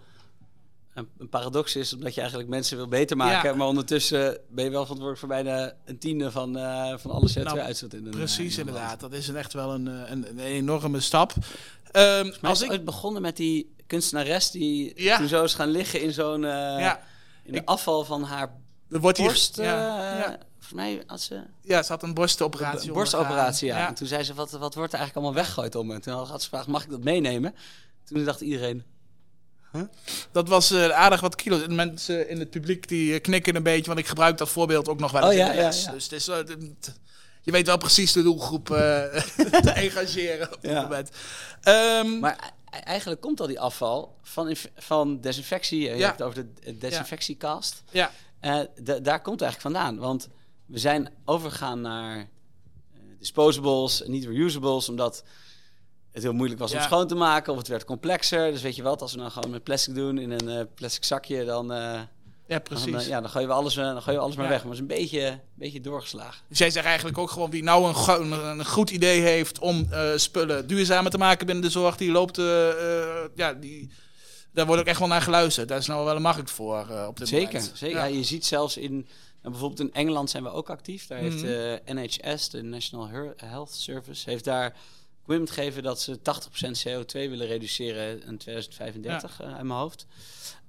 een, paradox is, omdat je eigenlijk mensen wil beter maken, Ja. maar ondertussen ben je wel verantwoordelijk voor bijna een tiende van, eh, van alle CO2-uitstoot in een Precies, eh, in inderdaad. Dat is een echt wel een, eh, een, een enorme stap. Maar als ik... ooit begonnen met die kunstenares die Ja. toen zo is gaan liggen in zo'n ja, in de ik- afval van haar er wordt hier... borst. ja, ja. Volgens mij had ze ja, ze had een borstoperatie een borstoperatie. Ja. En toen zei ze wat, wat wordt er eigenlijk allemaal weggegooid om? En toen had ze gevraagd mag ik dat meenemen? Toen dacht iedereen Dat was eh, aardig wat kilo's. En mensen in het publiek die eh, knikken een beetje, want ik gebruik dat voorbeeld ook nog wel eens Oh, ja, in de ja, les. ja. Dus het is, eh, je weet wel precies de doelgroep eh, te engageren op dit Ja. moment. Ehm, Maar e- eigenlijk komt al die afval van, van desinfectie. Je Ja. hebt het over de desinfectiekast. ja, Eh, da- daar komt het eigenlijk vandaan. Want we zijn overgegaan naar eh, disposables en niet reusables, omdat het heel moeilijk was om schoon te maken of het werd complexer. Dus weet je wat, als we nou gewoon met plastic doen in een eh, plastic zakje, dan, eh, ja, dan, precies. eh, ja, dan gooien we alles, eh, dan gooien we alles maar Ja. weg. Maar het is een beetje, een beetje doorgeslagen. Dus jij zegt eigenlijk ook gewoon wie nou een, een, goed idee heeft om eh, spullen duurzamer te maken binnen de zorg, die loopt, eh, eh, ja, die, daar wordt ook echt wel naar geluisterd. Daar is nou wel een markt voor eh, op dit Zeker, moment. zeker. Ja. Ja, je ziet zelfs in, nou, bijvoorbeeld in Engeland zijn we ook actief. Daar heeft de NHS, de National Health Service, heeft daar commitment gegeven dat ze 80% CO2 willen reduceren in 2035 eh, uit mijn hoofd.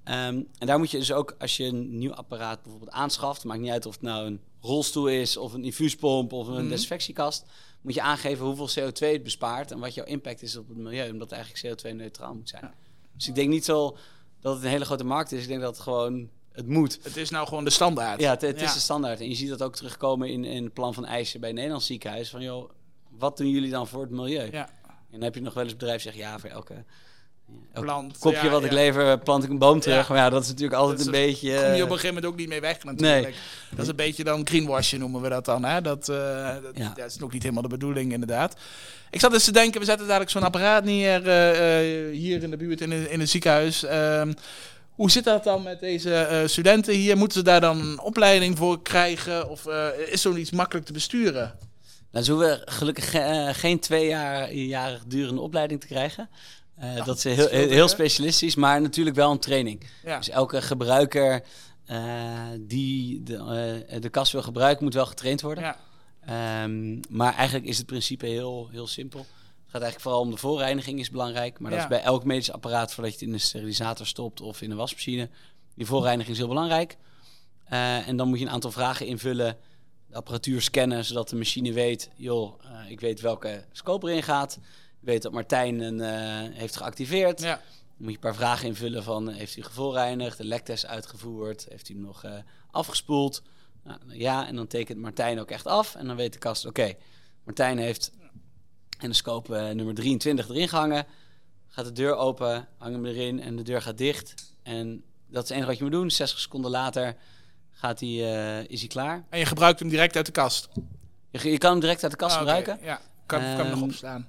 Ehm, en daar moet je dus ook, als je een nieuw apparaat bijvoorbeeld aanschaft, maakt niet uit of het nou een rolstoel is of een infuuspomp of een Mhm. desinfectiekast, moet je aangeven hoeveel CO2 het bespaart en wat jouw impact is op het milieu, omdat het eigenlijk CO2-neutraal moet zijn. Ja. Dus ik denk niet zo dat het een hele grote markt is. Ik denk dat het gewoon het moet. Het is nou gewoon de standaard. Ja, het, het is Ja. de standaard. En je ziet dat ook terugkomen in, in het plan van eisen bij Nederlands ziekenhuis. Van joh, wat doen jullie dan voor het milieu? Ja. En dan heb je nog wel eens bedrijf zeggen, ja, voor elke, elk Plant, kopje ja, wat ik lever, plant ik een boom terug. Ja. Maar ja, dat is natuurlijk altijd een beetje... kom je op een eh, gegeven moment ook niet mee weg natuurlijk. Nee. Dat is een beetje dan greenwashing noemen we dat dan. Hè? Dat, eh, dat, is nog niet helemaal de bedoeling inderdaad. Ik zat eens te denken, we zetten dadelijk zo'n apparaat neer eh, eh, hier in de buurt in, een- in een ziekenhuis. Ehm, hoe zit dat dan met deze eh, studenten hier? Moeten ze daar dan een opleiding voor krijgen? Of eh, is zoiets makkelijk te besturen? Nou, zo we gelukkig ge- eh, geen twee jaar durende opleiding te krijgen. Eh, dat is heel, heel specialistisch, maar natuurlijk wel een training. Ja. Dus elke gebruiker eh, die de, de kast wil gebruiken, moet wel getraind worden. Ja. Ehm, maar eigenlijk is het principe heel, heel simpel. Het gaat eigenlijk vooral om de voorreiniging is belangrijk. Maar dat is bij elk medisch apparaat voordat je het in een sterilisator stopt of in een wasmachine. Die voorreiniging is heel belangrijk. En dan moet je een aantal vragen invullen. De apparatuur scannen, zodat de machine weet... joh, eh, ik weet welke scope erin gaat. Ik weet dat Martijn een eh, heeft geactiveerd. Ja. Dan moet je een paar vragen invullen van... eh, heeft hij gevoorreinigd, de lektest uitgevoerd... heeft hij hem nog afgespoeld... Nou, ja, en dan tekent Martijn ook echt af. En dan weet de kast, oké, Martijn heeft endoscoop eh nummer 23 erin gehangen. Gaat de deur open, hang hem erin en de deur gaat dicht. En dat is het enige wat je moet doen. 60 seconden later gaat hij, eh, is hij klaar. En je gebruikt hem direct uit de kast. Je, je kan hem direct uit de kast Ah, gebruiken. Ja, kan, kan hem nog Ehm, opslaan.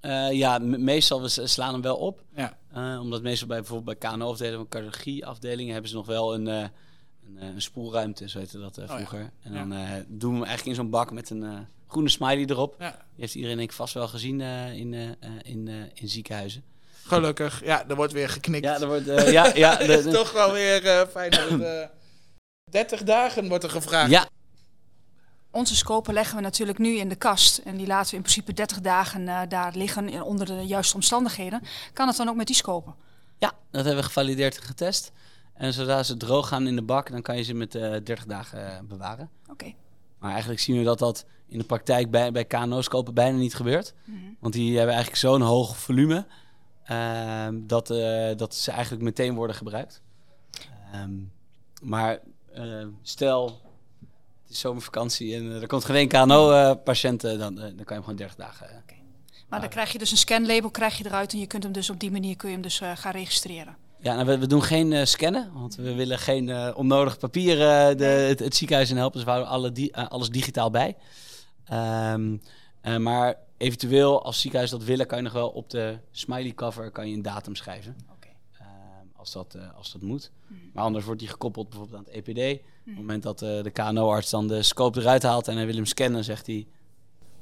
Eh, ja, me- meestal we slaan hem wel op. Ja. Eh, omdat meestal bij bijvoorbeeld bij KNO-afdelingen, cardiologie-afdelingen hebben ze nog wel een, eh, een, een spoelruimte, zo heette dat ja. vroeger. En dan doen we hem eigenlijk in zo'n bak met een groene smiley erop. Die heeft iedereen denk ik vast wel gezien in, in, in ziekenhuizen. Gelukkig. Ja, er wordt weer geknikt. Ja, er wordt, ja, ja, de- de- toch wel weer fijn dat het... eh 30 dagen wordt er gevraagd. ja, Onze scopen leggen we natuurlijk nu in de kast. En die laten we in principe 30 dagen eh, daar liggen in- onder de juiste omstandigheden. Kan het dan ook met die scopen? ja, dat hebben we gevalideerd en getest. En zodra ze droog gaan in de bak, dan kan je ze met eh 30 dagen eh, bewaren. Oké. Maar eigenlijk zien we dat dat in de praktijk bij, bij KNO's kopen bijna niet gebeurt. Want die hebben eigenlijk zo'n hoog volume ehm, dat, eh, dat ze eigenlijk meteen worden gebruikt. Ehm, maar eh, stel, het is zomervakantie en eh, er komt geen KNO-patiënt, dan, eh, dan kan je hem gewoon 30 dagen. eh. Maar dan krijg je dus een scanlabel krijg je eruit en je kunt hem dus op die manier kun je hem dus eh, gaan registreren. Ja, nou, we, we doen geen eh, scannen, want we willen geen eh, onnodig papier eh, de, het, het ziekenhuis in helpen. Dus we houden alle di- eh, alles digitaal bij. Ehm, eh, maar eventueel, als ziekenhuis dat willen, kan je nog wel op de smiley cover kan je een datum schrijven. Als, dat, eh, als dat moet. Maar anders wordt die gekoppeld bijvoorbeeld aan het EPD. Op het moment dat eh, de KNO-arts dan de scope eruit haalt en hij wil hem scannen, zegt hij...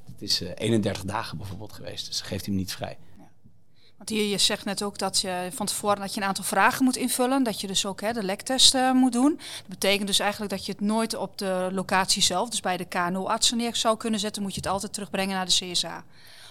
Het is eh, 31 dagen bijvoorbeeld geweest, dus geeft hij hem niet vrij. Want hier, je zegt net ook dat je van tevoren dat je een aantal vragen moet invullen. Dat je dus ook hè, de lektest eh, moet doen. Dat betekent dus eigenlijk dat je het nooit op de locatie zelf, dus bij de KNO-artsen neer zou kunnen zetten. Moet je het altijd terugbrengen naar de CSA.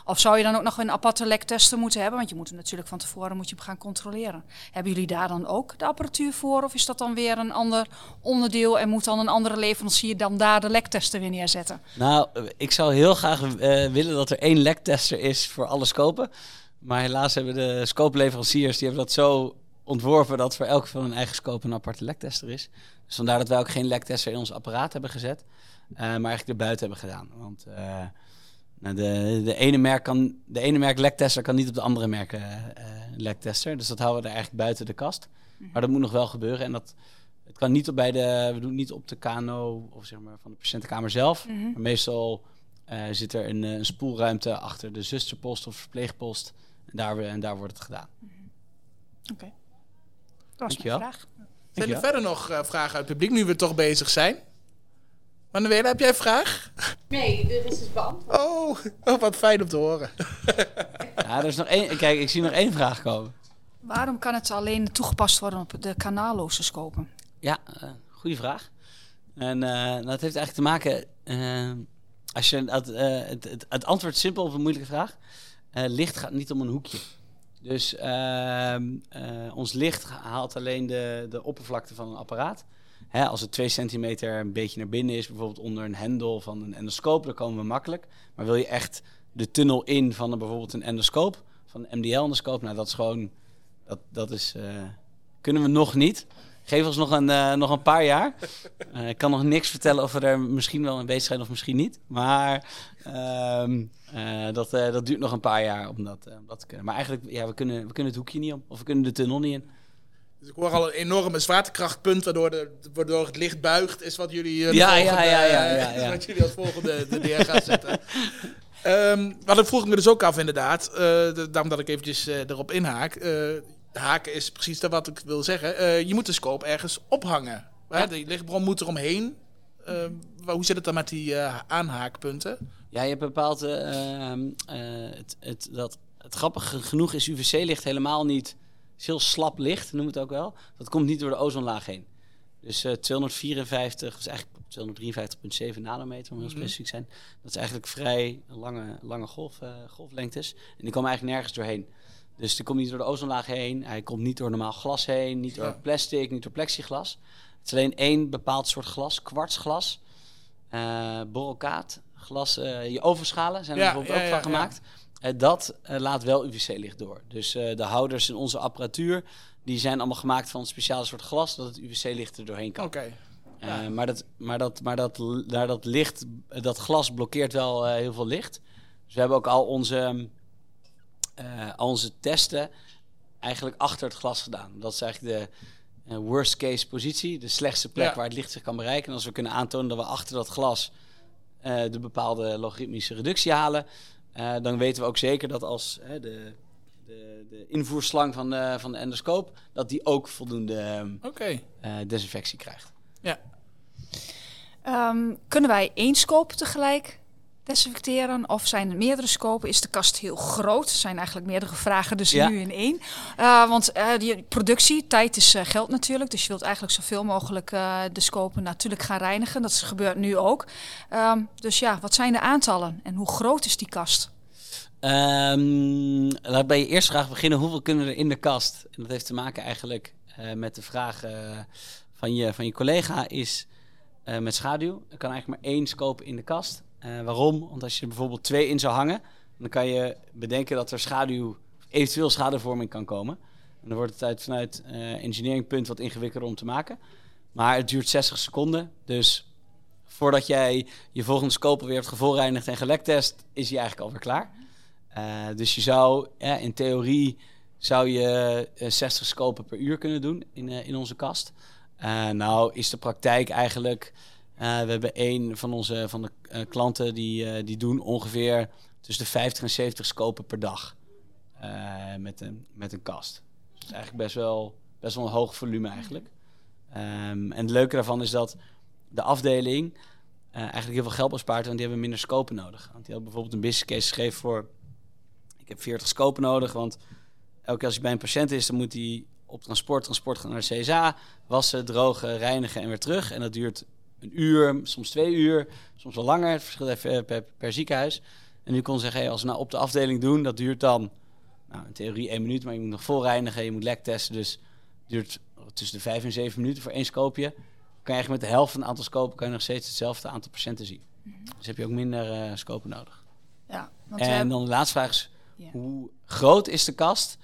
Of zou je dan ook nog een aparte lektesten moeten hebben? Want je moet hem natuurlijk van tevoren moet je hem gaan controleren. Hebben jullie daar dan ook de apparatuur voor? Of is dat dan weer een ander onderdeel en moet dan een andere leverancier dan daar de lektesten weer neerzetten? Nou, eh, ik zou heel graag eh, willen dat er één lektester is voor alle scopen. Maar helaas hebben de scope-leveranciers die hebben dat zo ontworpen dat voor elke van hun eigen scope een aparte lektester is. Dus vandaar dat wij ook geen lektester in ons apparaat hebben gezet, eh, maar eigenlijk erbuiten hebben gedaan. Want nou, de, de, ene merk kan, de ene merk lektester kan niet op de andere merk eh, eh, lektester. Dus dat houden we er eigenlijk buiten de kast. Maar dat moet nog wel gebeuren. En dat, het kan niet op bij de, we doen het niet op de KNO of zeg maar van de patiëntenkamer zelf. Maar meestal eh, zit er een, een spoelruimte achter de zusterpost of verpleegpost. En daar, we- en daar wordt het gedaan. Oké. Dat was Dankjewel. mijn vraag. Zijn er verder nog eh, vragen uit het publiek, nu we toch bezig zijn? Manuela, heb jij een vraag? Nee, dit is dus beantwoord. Oh, oh, wat fijn om te horen. Ja, er is nog één. Kijk, ik zie nog één vraag komen. Waarom kan het alleen toegepast worden op de kanaalloze scopen? Ja, eh goede vraag. En eh, dat heeft eigenlijk te maken. eh, als je dat, eh, het, het, het antwoord is simpel op een moeilijke vraag. Eh, licht gaat niet om een hoekje. Dus ehm, eh, ons licht haalt alleen de, de oppervlakte van een apparaat. Hè, als het 2 centimeter een beetje naar binnen is, bijvoorbeeld onder een hendel van een endoscoop, dan komen we makkelijk. Maar wil je echt de tunnel in van een, bijvoorbeeld een endoscoop, van een MDL-endoscoop, nou dat is gewoon, dat, dat is, eh, kunnen we nog niet. Geef ons nog een, eh, nog een paar jaar. Eh, ik kan nog niks vertellen of we er misschien wel mee bezig zijn of misschien niet. Maar ehm, eh, dat, dat duurt nog een paar jaar om dat, om dat te kunnen. Maar eigenlijk, ja, we kunnen, we kunnen het hoekje niet om. Of we kunnen de tunnel niet in. Dus ik hoor al een enorme zwaartekrachtpunt waardoor, de, waardoor het licht buigt, is wat jullie, eh, Ja, ja, volgende, ja, ja, eh, ja, is ja. wat jullie als volgende de neer gaan zetten. Ehm maar dat vroeg ik me dus ook af inderdaad, eh, de- daarom dat ik eventjes eh, erop inhaak. Eh, haken is precies dat wat ik wil zeggen. Eh, je moet de scope ergens ophangen. Hè? De lichtbron moet er omheen. Eh, wa- hoe zit het dan met die eh, aanhaakpunten? Ja, je hebt bepaald. eh, ehm, eh, het, het, dat, het grappige genoeg is UVC-licht helemaal niet. Is heel slap licht, noem het ook wel. Dat komt niet door de ozonlaag heen. Dus eh 254, dat is eigenlijk 253,7 nanometer om heel Mhm. specifiek te zijn. Dat is eigenlijk vrij lange, lange golf, eh, golflengtes. En die komen eigenlijk nergens doorheen. Dus die komt niet door de ozonlaag heen. Hij komt niet door normaal glas heen. Niet door plastic, niet door plexiglas. Het is alleen één bepaald soort glas, kwartsglas. eh borrelkaat, glas, eh, je ovenschalen zijn er Ja, bijvoorbeeld ja, ook van gemaakt. Eh, dat eh, laat wel UVC-licht door. Dus eh, de houders in onze apparatuur, die zijn allemaal gemaakt van een speciaal soort glas, dat het UVC-licht er doorheen kan. Oké. Ja. maar, dat, maar, dat, maar dat, daar dat licht, dat glas blokkeert wel heel veel licht. Dus we hebben ook al onze, al onze testen eigenlijk achter het glas gedaan. Dat is eigenlijk de worst case positie, de slechtste plek Ja. waar het licht zich kan bereiken. En als we kunnen aantonen dat we achter dat glas de bepaalde logaritmische reductie halen, Eh, dan weten we ook zeker dat als de, de, de, invoerslang van de, van de endoscoop, dat die ook voldoende okay. desinfectie krijgt. Ja. Ehm, kunnen wij één scope tegelijk desinfecteren? Of zijn er meerdere scopen? Is de kast heel groot? Er zijn eigenlijk meerdere vragen, dus nu in één. Uh, want uh, die productie, tijd is uh, geld natuurlijk. Dus je wilt eigenlijk zoveel mogelijk de scopen natuurlijk gaan reinigen. Dat gebeurt nu ook. Um, dus ja, wat zijn de aantallen en hoe groot is die kast? Um, laat bij je eerste vraag beginnen. Hoeveel kunnen er in de kast? En dat heeft te maken eigenlijk met de vraag van, je, van je collega is met schaduw. Er kan eigenlijk maar één scope in de kast. Uh, waarom? Want als je er bijvoorbeeld twee in zou hangen, dan kan je bedenken dat er schaduw, eventueel schaduwvorming kan komen. En dan wordt het uit, vanuit uh, engineeringpunt wat ingewikkelder om te maken. Maar het duurt 60 seconden. Dus voordat jij je volgende scope weer hebt gevolreinigd en gelektest, is hij eigenlijk alweer klaar. Uh, dus je zou in theorie zou je 60 scopen per uur kunnen doen in, in onze kast. nou is de praktijk eigenlijk uh, we hebben een van onze van de uh, klanten die, uh, die doen ongeveer tussen de 50 en 70 scopen per dag met, een, met een kast. Dus eigenlijk best wel, best wel een hoog volume eigenlijk. Um, en het leuke daarvan is dat de afdeling eigenlijk heel veel geld bespaart, want die hebben minder scopen nodig. Want die hebben bijvoorbeeld een business case geschreven voor, ik heb 40 scopen nodig, want elke keer als hij bij een patiënt is, dan moet hij op transport, transport gaan naar de CSA, wassen, drogen, reinigen en weer terug. En dat duurt een uur, soms twee uur, soms wel langer. Het verschilt even per, per, ziekenhuis. En nu kon zeggen, hey, als we nou op de afdeling doen, dat duurt dan nou, in theorie één minuut, maar je moet nog volreinigen, je moet lek testen. Dus het duurt tussen de vijf en zeven minuten voor één scoopje. Kan je eigenlijk met de helft van het aantal scopen kan je nog steeds hetzelfde aantal patiënten zien. Dus heb je ook minder uh, scopen nodig. Ja, en dan de laatste vraag is, hoe groot is de kast?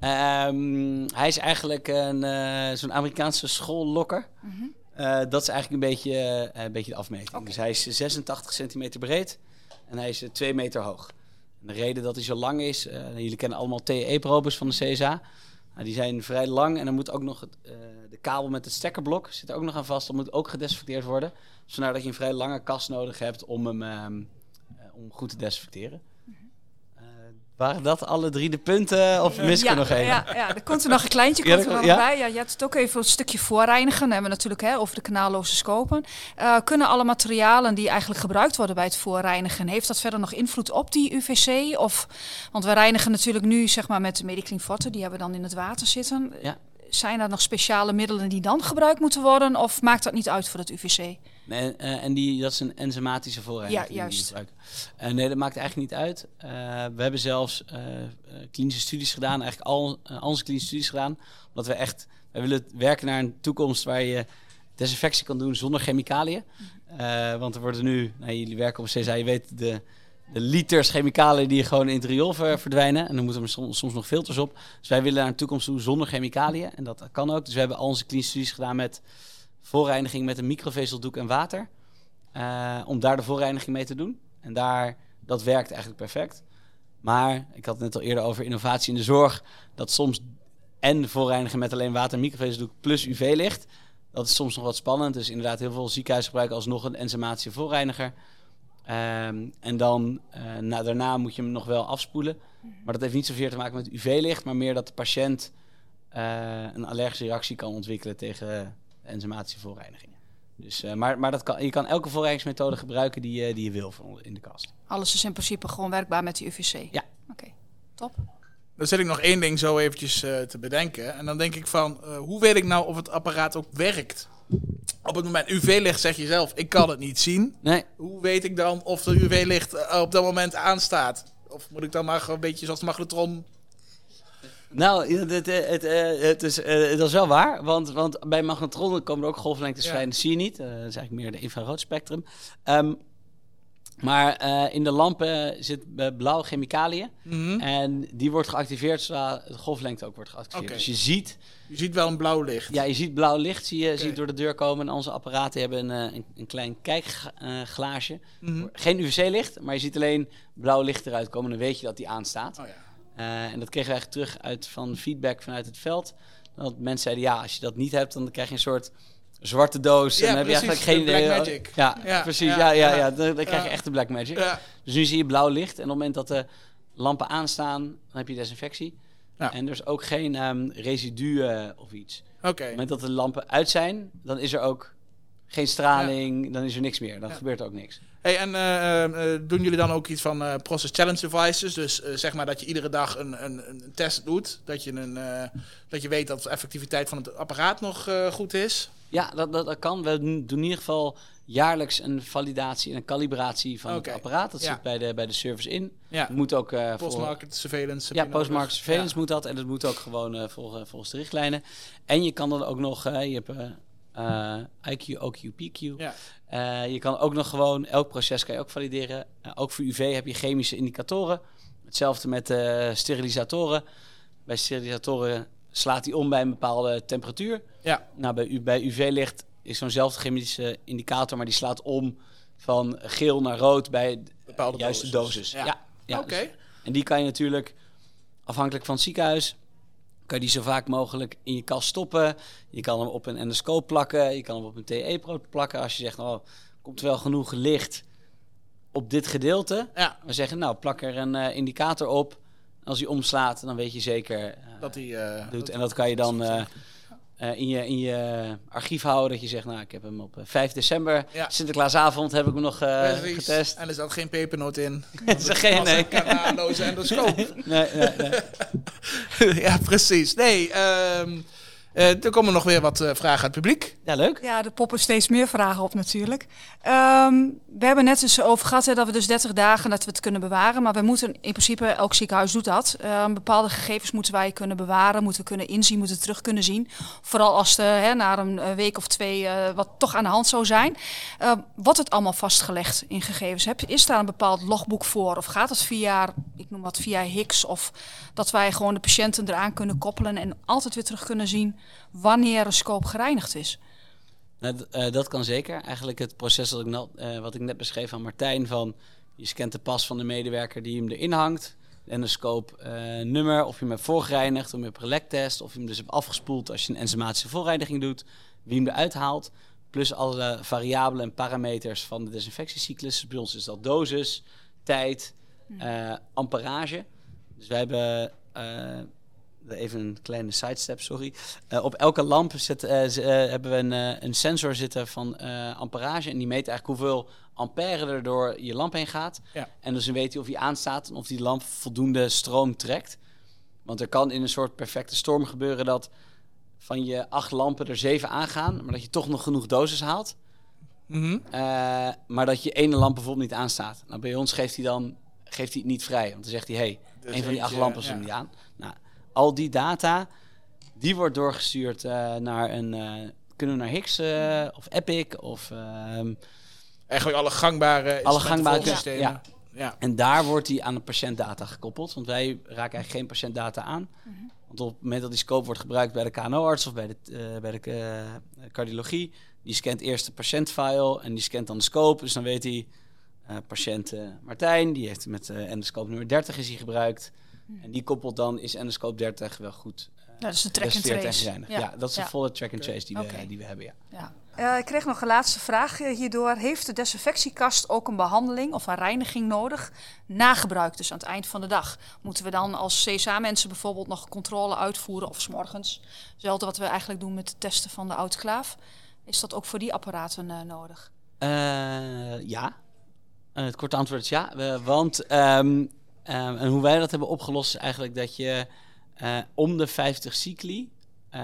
Um, hij is eigenlijk een, uh, zo'n Amerikaanse schoollokker. Mm dat is eigenlijk een beetje, een beetje de afmeting. Okay. Dus hij is 86 centimeter breed en hij is 2 meter hoog. En de reden dat hij zo lang is, jullie kennen allemaal TE-probes van de CSA. Nou, die zijn vrij lang en dan moet ook nog het, de kabel met het stekkerblok zit er ook nog aan vast. Dat moet ook gedesinfecteerd worden. Dus vandaar dat je een vrij lange kast nodig hebt om hem om goed te desinfecteren. Waren dat alle drie de punten of mis ik ja, er nog één? Ja, ja, er komt er nog een kleintje komt er nog ja? bij. Ja, je hebt het ook even een stukje voorreinigen. Dan hebben we natuurlijk hè, over de kanaalloze scopen. Uh, kunnen alle materialen die eigenlijk gebruikt worden bij het voorreinigen... heeft dat verder nog invloed op die UVC? Of, want we reinigen natuurlijk nu zeg maar, met de Mediclean Forte. Die hebben we dan in het water zitten. Ja. Zijn er nog speciale middelen die dan gebruikt moeten worden? Of maakt dat niet uit voor het UVC? Nee, uh, en die, dat is een enzymatische voorreiniging. Ja, juist. Uh, nee, dat maakt eigenlijk niet uit. Uh, we hebben zelfs klinische studies gedaan, eigenlijk al onze klinische studies gedaan. Omdat we echt, we willen werken naar een toekomst waar je desinfectie kan doen zonder chemicaliën. Mhm. want er worden nu, nou, jullie werken op CSA, je weet de, de liters chemicaliën die gewoon in het riool verdwijnen. En dan moeten er soms, soms, nog filters op. Dus wij willen naar een toekomst toe zonder chemicaliën. En dat kan ook. Dus we hebben al onze klinische studies gedaan met voorreiniging met een microvezeldoek en water. Uh, om daar de voorreiniging mee te doen. En daar, dat werkt eigenlijk perfect. Maar ik had het net al eerder over innovatie in de zorg. Dat soms en voorreinigen met alleen water en microvezeldoek plus UV-licht. Dat is soms nog wat spannend. Dus inderdaad, heel veel ziekenhuizen gebruiken alsnog een enzymatische voorreiniger. Um, en dan uh, na, daarna moet je hem nog wel afspoelen. Maar dat heeft niet zoveel te maken met UV-licht, maar meer dat de patiënt uh, een allergische reactie kan ontwikkelen tegen enzymatische voorreinigingen. Dus, uh, maar maar dat kan, je kan elke voorreinigingsmethode gebruiken die, uh, die je wil in de kast. Alles is in principe gewoon werkbaar met de UVC? Ja. Oké, okay. top. Dan zet ik nog één ding zo eventjes uh, te bedenken. En dan denk ik van, hoe weet ik nou of het apparaat ook werkt? Op het moment UV-licht zeg je zelf, ik kan het niet zien. Nee. Hoe weet ik dan of de UV-licht op dat moment aanstaat? Of moet ik dan maar een beetje zoals de magnetron nou, het, het, het, het is, dat is wel waar. Want, want bij magnetronen komen er ook golflengtes vrij. Dat zie je niet. Dat is eigenlijk meer de infrarood spectrum. Um, maar uh, in de lampen zit blauwe chemicaliën. Mm -hmm. En die wordt geactiveerd zodra de golflengte ook wordt geactiveerd. Okay. Dus je ziet... Je ziet wel een blauw licht. Ja, je ziet blauw licht zie je, okay. ziet door de deur komen. En onze apparaten hebben een, een, een klein kijkglaasje. Mm -hmm. Geen UVC-licht, maar je ziet alleen blauw licht eruit komen. En dan weet je dat die aanstaat. Oh, ja. Uh, en dat kregen we eigenlijk terug uit van feedback vanuit het veld. Dat mensen zeiden, ja, als je dat niet hebt, dan krijg je een soort zwarte doos. Ja, en dan heb je eigenlijk geen black magic. Ja, Ja, precies. ja, Ja, ja. Dan, dan krijg je echt de black magic. Dus nu zie je blauw licht. En op het moment dat de lampen aanstaan, dan heb je desinfectie. Ja. En er is ook geen ehm residuen of iets. Oké. Op het moment dat de lampen uit zijn, dan is er ook geen straling, dan is er niks meer. Dan gebeurt er ook niks. Hey, en eh, eh, eh, doen jullie dan ook iets van process challenge devices? Dus zeg maar dat je iedere dag een, een, een test doet. Dat je, een, dat je weet dat de effectiviteit van het apparaat nog goed is. Ja, dat, dat, dat kan. We doen in ieder geval jaarlijks een validatie en een calibratie van het apparaat. Dat Ja. zit bij de, bij de service in. Ja. Moet ook voor- Postmarket surveillance. Ja, postmarket surveillance Ja. moet dat. En dat moet ook gewoon eh, volgen, volgens de richtlijnen. En je kan dan ook nog, je hebt eh, eh, IQ, OQ, PQ. Ja. Eh, je kan ook nog gewoon, elk proces kan je ook valideren. Eh, ook voor UV heb je chemische indicatoren. Hetzelfde met sterilisatoren. Bij sterilisatoren slaat die om bij een bepaalde temperatuur. Ja. Nou, bij, UV-licht is zo'nzelfde chemische indicator, maar die slaat om van geel naar rood bij de Bepaalde juiste dosis. Ja. Ja. ja, Oké. dus- en die kan je natuurlijk, afhankelijk van het ziekenhuis, kan je die zo vaak mogelijk in je kast stoppen. Je kan hem op een endoscoop plakken. Je kan hem op een TE-pro plakken. Als je zegt, oh, komt er wel genoeg licht op dit gedeelte. Ja, We zeggen, nou, plak er een eh, indicator op. Als hij omslaat, dan weet je zeker eh, dat die... eh, doet. dat- en dat kan je dan eh, eh, in, je, in je archief houden. Dat je zegt, nou, ik heb hem op eh, 5 december, Ja. Sinterklaasavond, heb ik hem nog eh, getest. En er zat geen pepernoot in. Is er geen, nee. Nee, nee, nee. ja, precies. Nee, ehm, eh, er komen nog weer wat eh, vragen uit het publiek. Ja, leuk. Ja, er poppen steeds meer vragen op natuurlijk. Ehm, we hebben net dus over gehad hè, dat we dus 30 dagen dat we het kunnen bewaren. Maar we moeten in principe, elk ziekenhuis doet dat. Ehm, bepaalde gegevens moeten wij kunnen bewaren, moeten we kunnen inzien, moeten terug kunnen zien. Vooral als er hè, na een eh, week of twee eh, wat toch aan de hand zou zijn. Ehm, wordt het allemaal vastgelegd in gegevens? Heb, is daar een bepaald logboek voor? Of gaat het via, ik noem wat, via Hicks? Of dat wij gewoon de patiënten eraan kunnen koppelen en altijd weer terug kunnen zien wanneer een scope gereinigd is? Nou, eh, dat kan zeker. Eigenlijk het proces dat ik eh, wat ik net beschreef aan Martijn van je scant de pas van de medewerker die hem erin hangt. En de scope eh, nummer, of je hem hebt voorgereinigd, of je hem hebt gelectest, of je hem dus hebt afgespoeld als je een enzymatische voorreiniging doet, wie hem eruit haalt. Plus alle variabelen en parameters van de desinfectiecyclus. Dus bij ons is dat dosis, tijd, eh, amperage. Dus wij hebben even een kleine sidestep, sorry. Eh, op elke lamp zet, eh, z- eh, hebben we een, een sensor zitten van amperage. En die meet eigenlijk hoeveel ampère er door je lamp heen gaat. Ja. En dus dan weet hij of hij aanstaat en of die lamp voldoende stroom trekt. Want er kan in een soort perfecte storm gebeuren dat van je acht lampen er zeven aangaan, maar dat je toch nog genoeg dosis haalt. Mhm. Maar dat je ene lamp bijvoorbeeld niet aanstaat. Nou, bij ons geeft hij dan geeft hij het niet vrij. Want dan zegt hij, hey, Dus een van die acht lampen is ja. er niet aan. Al die data, die wordt doorgestuurd eh, naar een... eh, kunnen we naar Hicks eh, of Epic of... ehm, Eigenlijk alle gangbare Alle gangbare- systemen. ja. ja. en daar wordt die aan de patiëntdata gekoppeld. Want wij raken eigenlijk geen patiëntdata aan. Want op het moment dat die scope wordt gebruikt bij de KNO-arts of bij de, eh, bij de cardiologie, die scant eerst de patiëntfile en die scant dan de scope. Dus dan weet hij, eh, patiënt eh, Martijn, die heeft met eh endoscoop nummer 30 is hij gebruikt. En die koppelt dan, is endoscoop 30 wel goed eh, Ja, dat is de track and en trace. Ja, dat is de ja. volle track and trace die, we, die we hebben, ja. Ja. Eh, ik kreeg nog een laatste vraag eh, hierdoor. Heeft de desinfectiekast ook een behandeling of een reiniging nodig na gebruik, dus aan het eind van de dag? Moeten we dan als CSA-mensen bijvoorbeeld nog controle uitvoeren of 's morgens? Hetzelfde wat we eigenlijk doen met het testen van de autoclaaf. Is dat ook voor die apparaten eh, nodig? Eh, ja. Het korte antwoord is ja. Want ehm, ehm, en hoe wij dat hebben opgelost is eigenlijk dat je eh, om de 50 cycli, eh,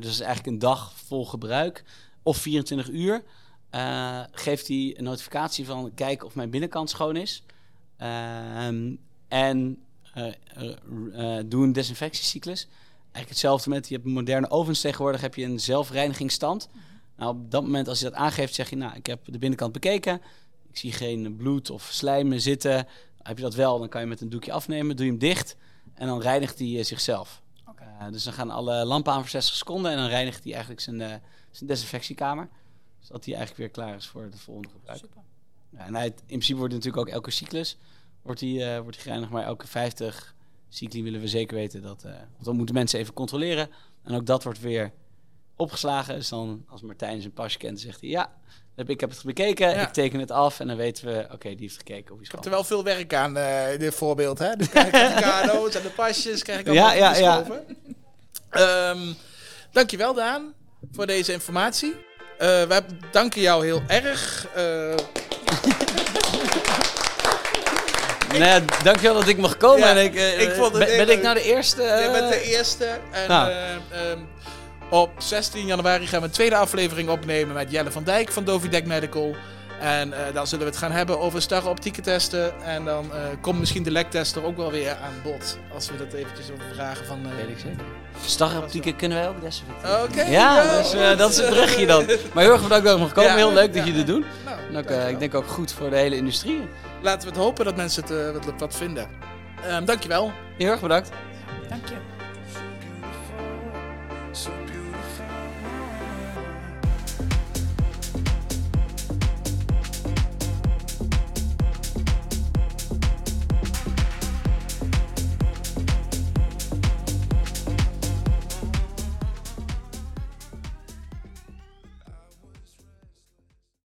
dus eigenlijk een dag vol gebruik, of 24 uur, eh, geeft hij een notificatie van kijk of mijn binnenkant schoon is. Ehm, en doe een desinfectiecyclus. Eigenlijk hetzelfde met, je hebt moderne ovens tegenwoordig, heb je een zelfreinigingsstand. Nou, op dat moment als je dat aangeeft, zeg je, nou, ik heb de binnenkant bekeken. Ik zie geen bloed of slijmen zitten. Heb je dat wel, dan kan je met een doekje afnemen. Doe je hem dicht en dan reinigt hij eh, zichzelf. Eh, dus dan gaan alle lampen aan voor 60 seconden en dan reinigt hij eigenlijk zijn, eh, zijn desinfectiekamer. Zodat hij eigenlijk weer klaar is voor het volgende gebruik. Ja, en hij, in principe wordt natuurlijk ook elke cyclus wordt hij, eh, wordt hij gereinigd, maar elke 50 cycli willen we zeker weten dat. want dan moeten mensen even controleren. En ook dat wordt weer opgeslagen. Dus dan, als Martijn zijn pasje kent, zegt hij ja. Ik heb het bekeken, Ja. ik teken het af en dan weten we, oké, die heeft gekeken of Ik heb is er wel veel werk aan, eh, dit voorbeeld. Hè? Dus krijg ik de cadeaus en de pasjes, krijg ik Ja, allemaal ja, ja. geschoven. Ehm, dankjewel Daan voor deze informatie. Eh wij danken jou heel erg. Nou ja, dankjewel dat ik mag komen. Ja, en ik, ik vond het ben, ik nou de eerste? jij bent de eerste. En Nou. eh, ehm, op 16 januari gaan we een tweede aflevering opnemen met Jelle van Dijk van Dovidek Medical. En eh, dan zullen we het gaan hebben over starre optieken testen. En dan eh, komt misschien de lektester ook wel weer aan bod. Als we dat eventjes over vragen van... eh, Weet ik zeker. Starroptieken kunnen wij ook desinfecteren. Oké. Ja, ja, dus eh, dat is het brugje dan. Maar heel erg bedankt dat komen. Ja. heel leuk dat Ja. jullie dit doen. Nou, En ook, dankjewel. ik denk ook goed voor de hele industrie. Laten we het hopen dat mensen het wat, wat vinden. Ehm dankjewel. Heel erg bedankt. Dank je.